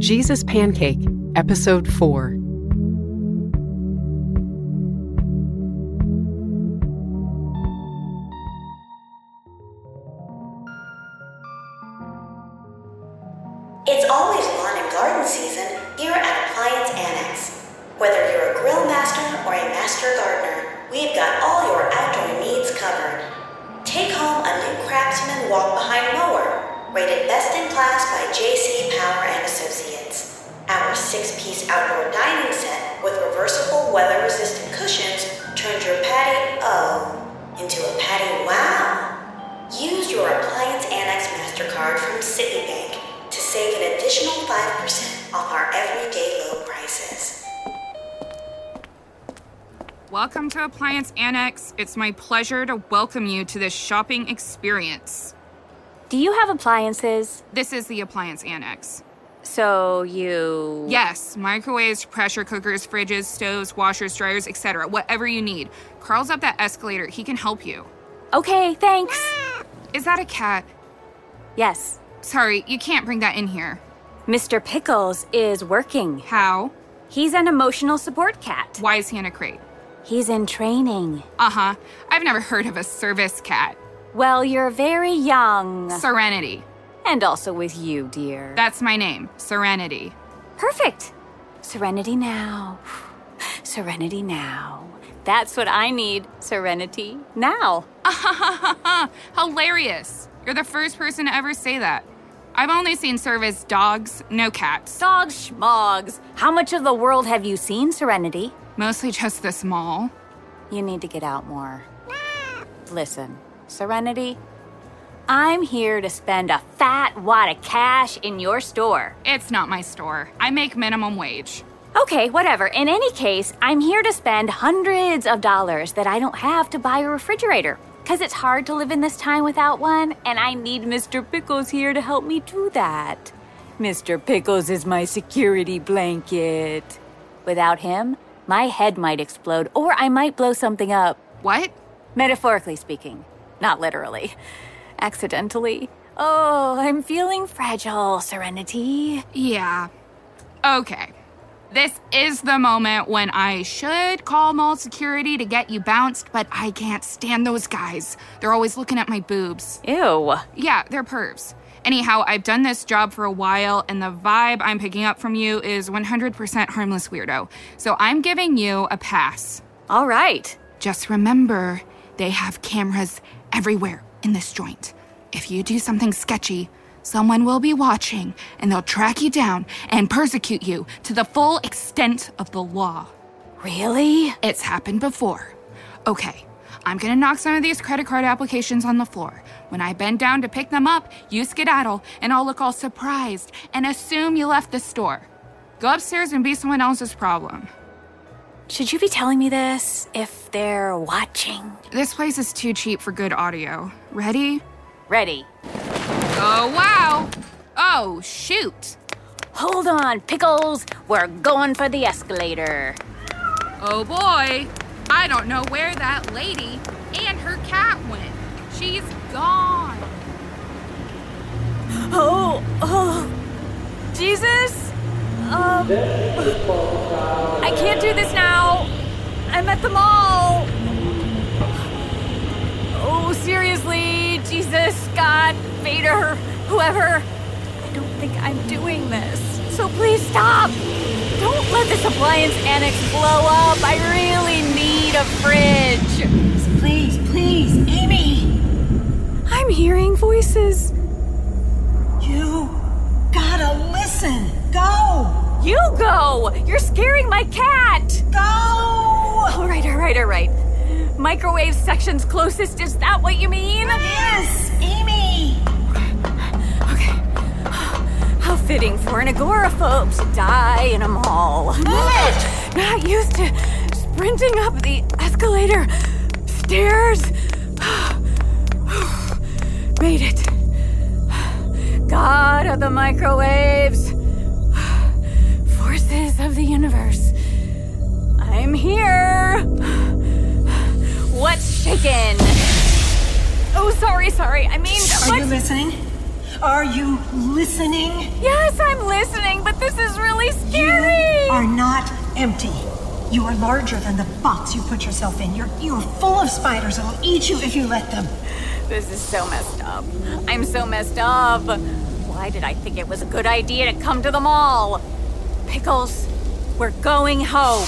Jesus Pancake, Episode 4. Six-piece outdoor dining set with reversible weather-resistant cushions turns your patio oh into a patio wow. Use your Appliance Annex MasterCard from Citibank to save an additional 5% off our everyday low prices. Welcome to Appliance Annex. It's my pleasure to welcome you to this shopping experience. Do you have appliances? This is the Appliance Annex. So you. Yes, microwaves, pressure cookers, fridges, stoves, washers, dryers, etc. Whatever you need. Carl's up that escalator. He can help you. Okay, thanks. Is that a cat? Yes. Sorry, you can't bring that in here. Mr. Pickles is working. How? He's an emotional support cat. Why is he in a crate? He's in training. Uh huh. I've never heard of a service cat. Well, you're very young. Serenity. And also with you, dear. That's my name, Serenity. Perfect. Serenity now. Serenity now. That's what I need. Serenity now. Hilarious. You're the first person to ever say that. I've only seen service dogs, no cats. Dogs, schmogs. How much of the world have you seen, Serenity? Mostly just this mall. You need to get out more. Listen, Serenity, I'm here to spend a fat wad of cash in your store. It's not my store. I make minimum wage. Okay, whatever. In any case, I'm here to spend hundreds of dollars that I don't have to buy a refrigerator. Because it's hard to live in this time without one, and I need Mr. Pickles here to help me do that. Mr. Pickles is my security blanket. Without him, my head might explode, or I might blow something up. What? Metaphorically speaking, not literally. Accidentally. Oh, I'm feeling fragile, Serenity. Yeah. Okay. This is the moment when I should call mall security to get you bounced, but I can't stand those guys. They're always looking at my boobs. Ew. Yeah, they're pervs. Anyhow, I've done this job for a while, and the vibe I'm picking up from you is 100% harmless weirdo. So I'm giving you a pass. All right. Just remember, they have cameras everywhere in this joint. If you do something sketchy, someone will be watching and they'll track you down and persecute you to the full extent of the law. Really? It's happened before. Okay, I'm gonna knock some of these credit card applications on the floor. When I bend down to pick them up, you skedaddle and I'll look all surprised and assume you left the store. Go upstairs and be someone else's problem. Should you be telling me this if they're watching? This place is too cheap for good audio. Ready? Ready. Oh, wow! Oh, shoot! Hold on, Pickles. We're going for the escalator. Oh boy! I don't know where that lady and her cat went. She's gone. Oh, oh. Jesus? Um. I can't do this now. I'm at the mall. Oh, seriously, Jesus, God, Vader, whoever. I don't think I'm doing this. So please stop. Don't let this appliance annex blow up. I really need a fridge. Please, please, Aimee! I'm hearing voices. You gotta listen! You go! You're scaring my cat! Go! All right, all right, all right. Microwave section's closest, is that what you mean? Yes, Aimee! Okay. How fitting for an agoraphobe to die in a mall. it! Not used to sprinting up the escalator, stairs. Made it. God of the microwaves, the universe. I'm here. What's shaking? Oh, sorry, sorry. I mean, Are what's you listening? Are you listening? Yes, I'm listening, but this is really scary. You are not empty. You are larger than the box you put yourself in. You're you're full of spiders that'll eat you if you let them. This is so messed up. I'm so messed up. Why did I think it was a good idea to come to the mall? Pickles, we're going home.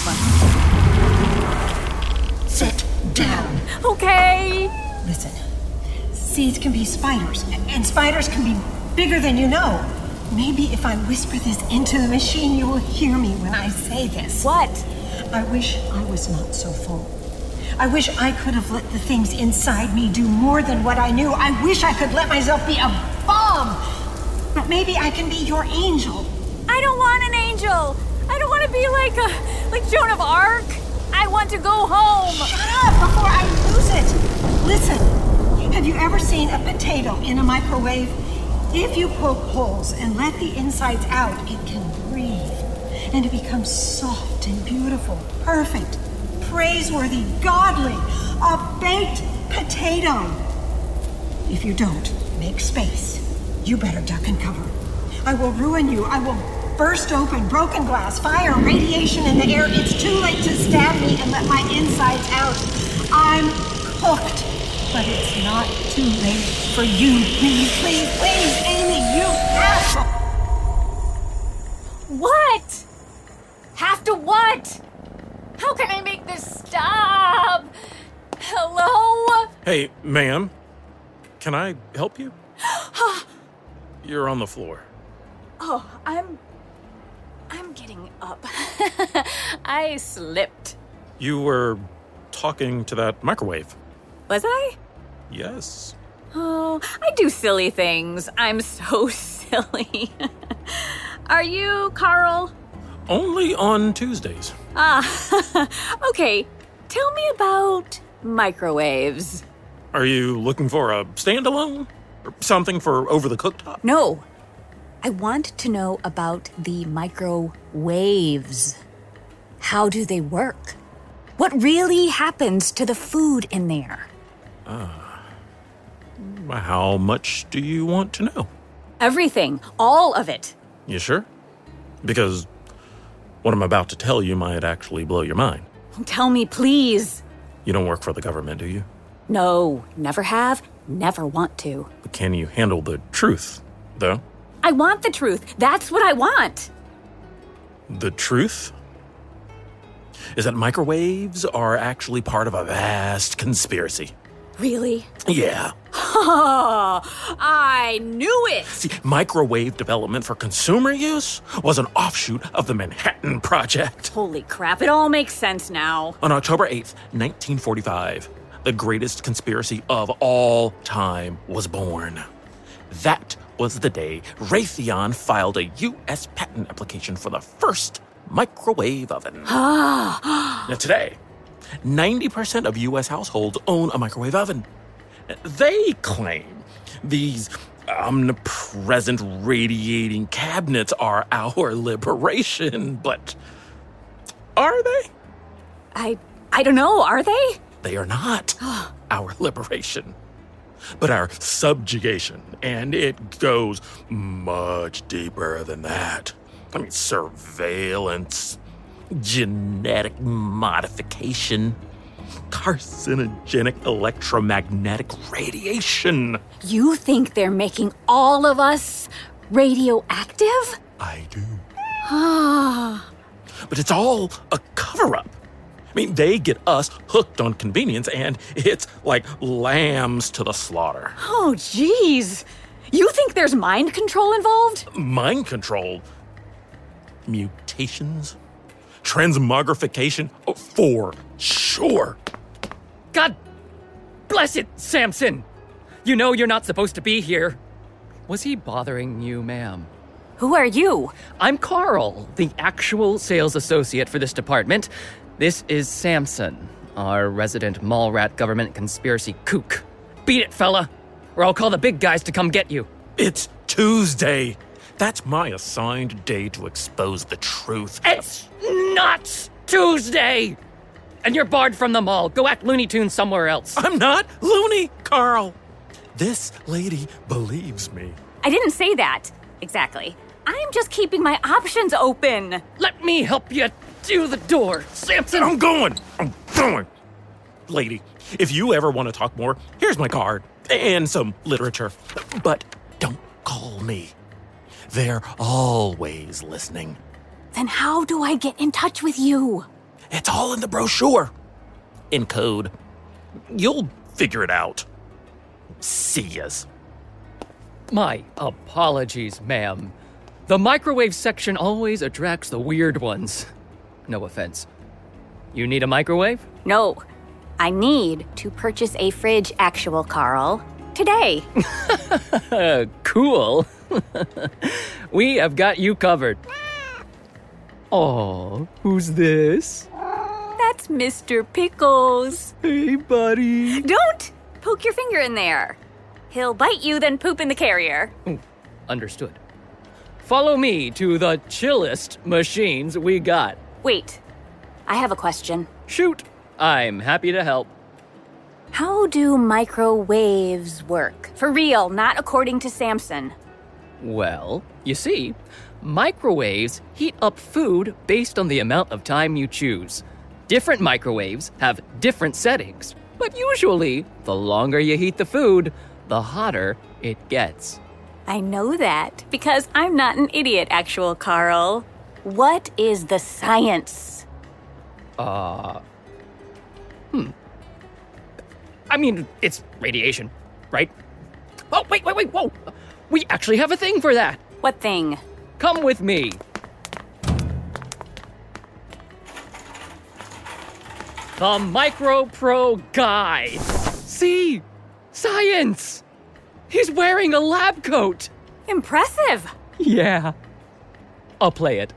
Sit down. Okay. Listen. Seeds can be spiders, and spiders can be bigger than you know. Maybe if I whisper this into the machine, you will hear me when I say this. What? I wish I was not so full. I wish I could have let the things inside me do more than what I knew. I wish I could let myself be a bomb. But maybe I can be your angel. I don't want an angel. Be like a like Joan of Arc. I want to go home. Shut up before I lose it. Listen. Have you ever seen a potato in a microwave? If you poke holes and let the insides out, it can breathe. And it becomes soft and beautiful, perfect, praiseworthy, godly. A baked potato. If you don't, make space. You better duck and cover. I will ruin you. I will burst open broken glass, fire, radiation in the air. It's too late to stab me and let my insides out. I'm cooked. But it's not too late for you. Please, please, please, Aimee, you asshole. What? Have to what? How can I make this stop? Hello? Hey, ma'am. Can I help you? You're on the floor. Oh, I'm. I'm getting up. I slipped. You were talking to that microwave. Was I? Yes. Oh, I do silly things. I'm so silly. Are you Carl? Only on Tuesdays. Ah, okay. Tell me about microwaves. Are you looking for a standalone? Or something for over the cooktop? No. I want to know about the microwaves. How do they work? What really happens to the food in there? Ah, How much do you want to know? Everything. All of it. You sure? Because what I'm about to tell you might actually blow your mind. Tell me, please. You don't work for the government, do you? No, never have, never want to. But can you handle the truth, though? I want the truth. That's what I want. The truth is that microwaves are actually part of a vast conspiracy. Really? Yeah. Oh, I knew it. See, microwave development for consumer use was an offshoot of the Manhattan Project. Holy crap, it all makes sense now. On October 8th, 1945, the greatest conspiracy of all time was born. That was the day Raytheon filed a U.S. patent application for the first microwave oven. Ah. now, today, 90% of U.S. households own a microwave oven. They claim these omnipresent radiating cabinets are our liberation, but are they? I I don't know, are they? They are not our liberation, but our subjugation. And it goes much deeper than that. I mean, surveillance, genetic modification, carcinogenic electromagnetic radiation. You think they're making all of us radioactive? I do. Ah, But it's all a cover up. I mean, they get us hooked on convenience, and it's like lambs to the slaughter. oh jeez. You think there's mind control involved? mind control, mutations, transmogrification, oh, for sure. God bless it, Samson! You know you're not supposed to be here. Was he bothering you, ma'am? Who are you? I'm Carl, the actual sales associate for this department. This is Samson, our resident mall rat government conspiracy kook. Beat it, fella, or I'll call the big guys to come get you. It's Tuesday. That's my assigned day to expose the truth. It's not Tuesday! And you're barred from the mall. Go act Looney Tunes somewhere else. I'm not loony, Carl. This lady believes me. I didn't say that. Exactly. I'm just keeping my options open. Let me help you to the door, Samson. I'm going. I'm going. Lady, if you ever want to talk more, here's my card and some literature. But don't call me. They're always listening. Then how do I get in touch with you? It's all in the brochure. In code. You'll figure it out. See yas. My apologies, ma'am. The microwave section always attracts the weird ones. No offense. You need a microwave? No. I need to purchase a fridge, actual Carl. Today. Cool. we have got you covered. Oh, who's this? That's Mr. Pickles. Hey, buddy. Don't poke your finger in there. He'll bite you, then poop in the carrier. Understood. Follow me to the chillest machines we got. Wait, I have a question. Shoot. I'm happy to help. How do microwaves work? For real, not according to Samson. Well, you see, microwaves heat up food based on the amount of time you choose. Different microwaves have different settings, but usually, the longer you heat the food, the hotter it gets. I know that because I'm not an idiot, actual Carl. What is the science? Uh. Hmm. I mean, it's radiation, right? Oh, wait, wait, wait, whoa! We actually have a thing for that! What thing? Come with me. The Micro Pro Guide. See? Science! He's wearing a lab coat. Impressive! Yeah. I'll play it.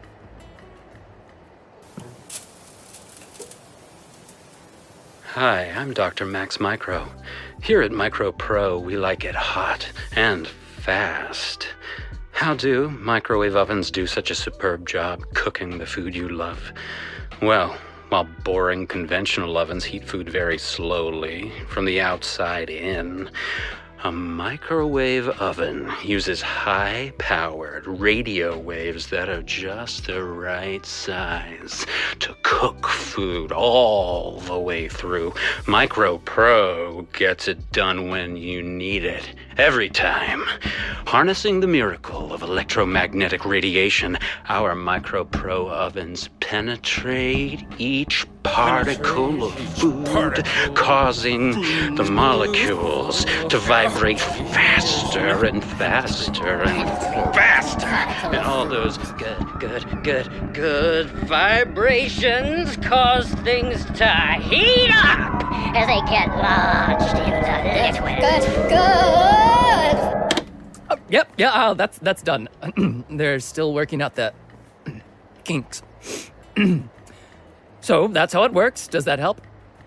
Hi, I'm Dr. Max Micro. Here at Micro Pro, we like it hot and fast. How do microwave ovens do such a superb job cooking the food you love? Well, while boring conventional ovens heat food very slowly from the outside in, a microwave oven uses high powered radio waves that are just the right size to cook food all the way through. MicroPro gets it done when you need it, every time. Harnessing the miracle of electromagnetic radiation, our Micro Pro ovens penetrate each particle of food, causing the molecules to vibrate faster and faster and faster. And all those good, good, good, good vibrations cause things to heat up as they get launched into liquid. Good, good. Oh, yep, yeah, oh, that's that's done. They're still working out the kinks. so that's how it works. Does that help?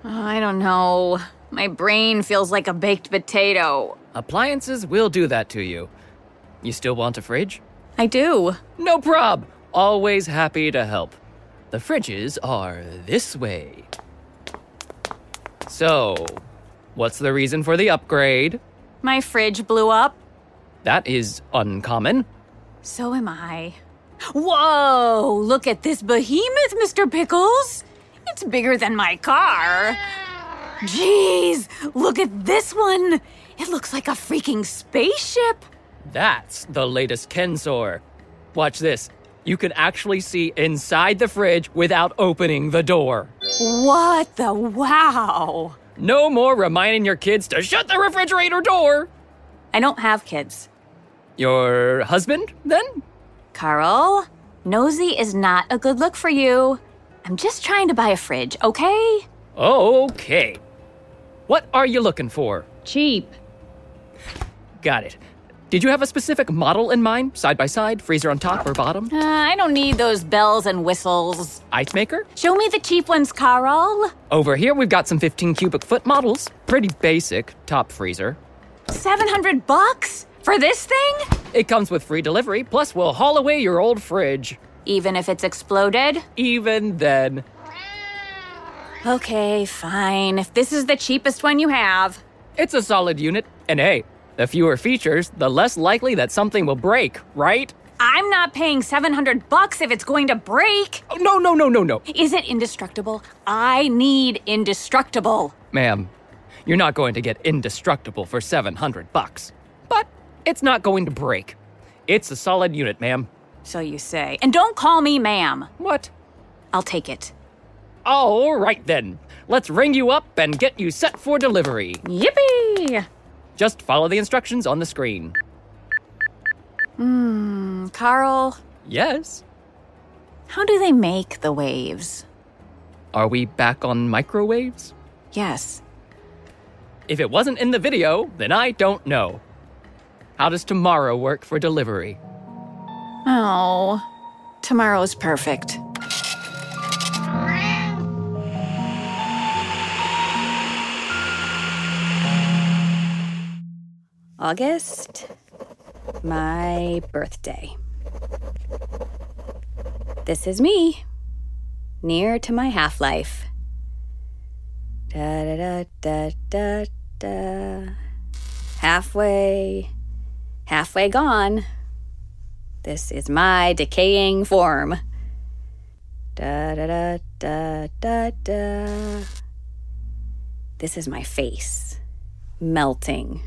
I don't know. My brain feels like a baked potato. Appliances will do that to you. You still want a fridge? I do. No prob. Always happy to help. The fridges are this way. So, what's the reason for the upgrade? My fridge blew up. That is uncommon. So am I. Whoa! Look at this behemoth, Mr. Pickles! It's bigger than my car. Jeez, look at this one! It looks like a freaking spaceship! That's the latest Kensor. Watch this. You can actually see inside the fridge without opening the door. What the wow! No more reminding your kids to shut the refrigerator door. I don't have kids. Your husband, then? Carl, nosy is not a good look for you. I'm just trying to buy a fridge, okay? Okay. What are you looking for? Cheap. Got it. Did you have a specific model in mind? Side by side, freezer on top or bottom? Uh, I don't need those bells and whistles. Ice maker? Show me the cheap ones, Carl. Over here, we've got some 15 cubic foot models. Pretty basic, top freezer. 700 bucks? For this thing? It comes with free delivery, plus, we'll haul away your old fridge. Even if it's exploded? Even then. Okay, fine. If this is the cheapest one you have. It's a solid unit, and hey, The fewer features, the less likely that something will break, right? I'm not paying 700 bucks if it's going to break. Oh, no, no, no, no, no. Is it indestructible? I need indestructible. Ma'am, you're not going to get indestructible for 700 bucks. But it's not going to break. It's a solid unit, ma'am. So you say. And don't call me ma'am. What? I'll take it. All right then. Let's ring you up and get you set for delivery. Yippee! Just follow the instructions on the screen. Hmm, Carl, Yes. how do they make the waves? Are we back on microwaves? Yes. If it wasn't in the video, then I don't know. How does tomorrow work for delivery? Oh, tomorrow's perfect. August, my birthday. This is me, near to my half life. Da da da da da da. Halfway, halfway gone. This is my decaying form. Da da da da da da. This is my face, melting,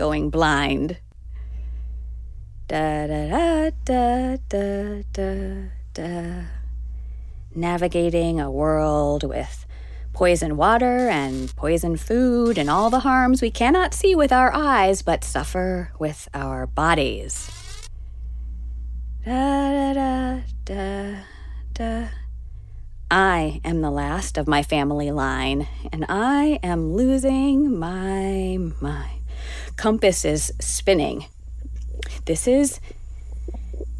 going blind. Da da da da da da da. Navigating a world with poison water and poison food and all the harms we cannot see with our eyes but suffer with our bodies. Da da da da da. I am the last of my family line, and I am losing my mind. Compass is spinning. This is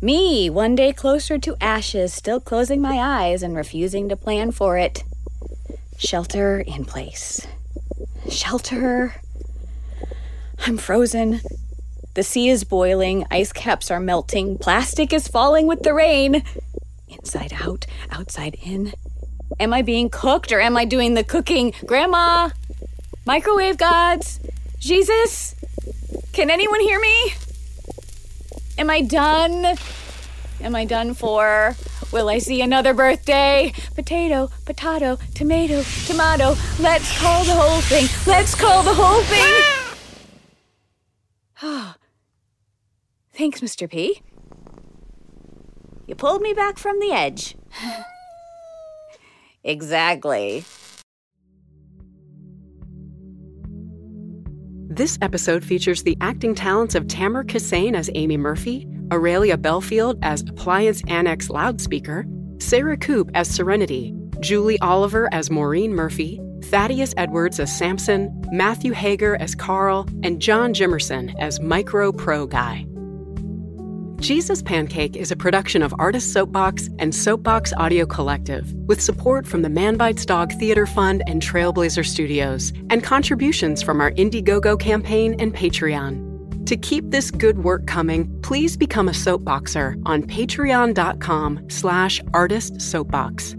me, one day closer to ashes, still closing my eyes and refusing to plan for it. Shelter in place. Shelter. I'm frozen. The sea is boiling, ice caps are melting, plastic is falling with the rain. Inside out, outside in. Am I being cooked or am I doing the cooking? Grandma! Microwave gods! Jesus! Can anyone hear me? Am I done? Am I done for? Will I see another birthday? Potato, potato, tomato, tomato. Let's call the whole thing. Let's call the whole thing. Ah! Thanks, Mr. P. You pulled me back from the edge. exactly. This episode features the acting talents of Tamara Kissane as Aimee Murphy, Aurelia Belfield as Appliance Annex Loudspeaker, Sarah Koop as Serenity, Julie Oliver as Maureen Murphy, Thaddaeus Edwards as Samson, Matthew Hager as Carl, and John Jimerson as Micro Pro Guy. Jesus Pancake is a production of Artist Soapbox and Soapbox Audio Collective, with support from the Manbites Dog Theater Fund and Trailblazer Studios, and contributions from our Indiegogo campaign and Patreon. To keep this good work coming, please become a soapboxer on patreon.com slash artistsoapbox.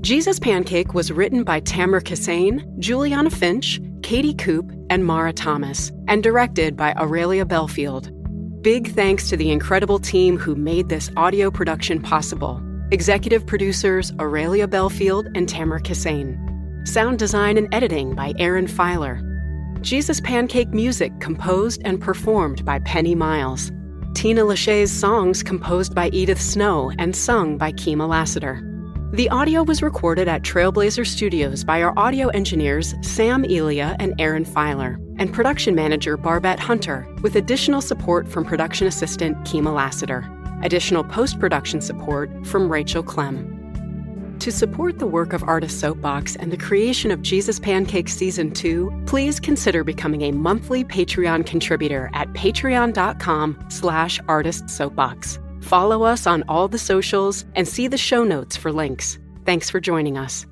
Jesus Pancake was written by Tamara Kissane, Juliana Finch, Katy Koop, and Mara Thomas, and directed by Aurelia Belfield. Big thanks to the incredible team who made this audio production possible. Executive producers Aurelia Belfield and Tamara Kissane. Sound design and editing by Aaron Fyler. Jesus Pancake music composed and performed by Pennee Miles. Tina LeShay's songs composed by Edith Snow and sung by Kyma Lassiter. The audio was recorded at Trailblazer Studios by our audio engineers Sam Elia and Aaron Fyler, and production manager Barbette Hunter, with additional support from production assistant Kyma Lassiter. Additional post production support from Rachel Clem. To support the work of Artist Soapbox and the creation of Jesus Pancake Season 2, please consider becoming a monthly Patreon contributor at patreon.com slash artistsoapbox. Follow us on all the socials and see the show notes for links. Thanks for joining us.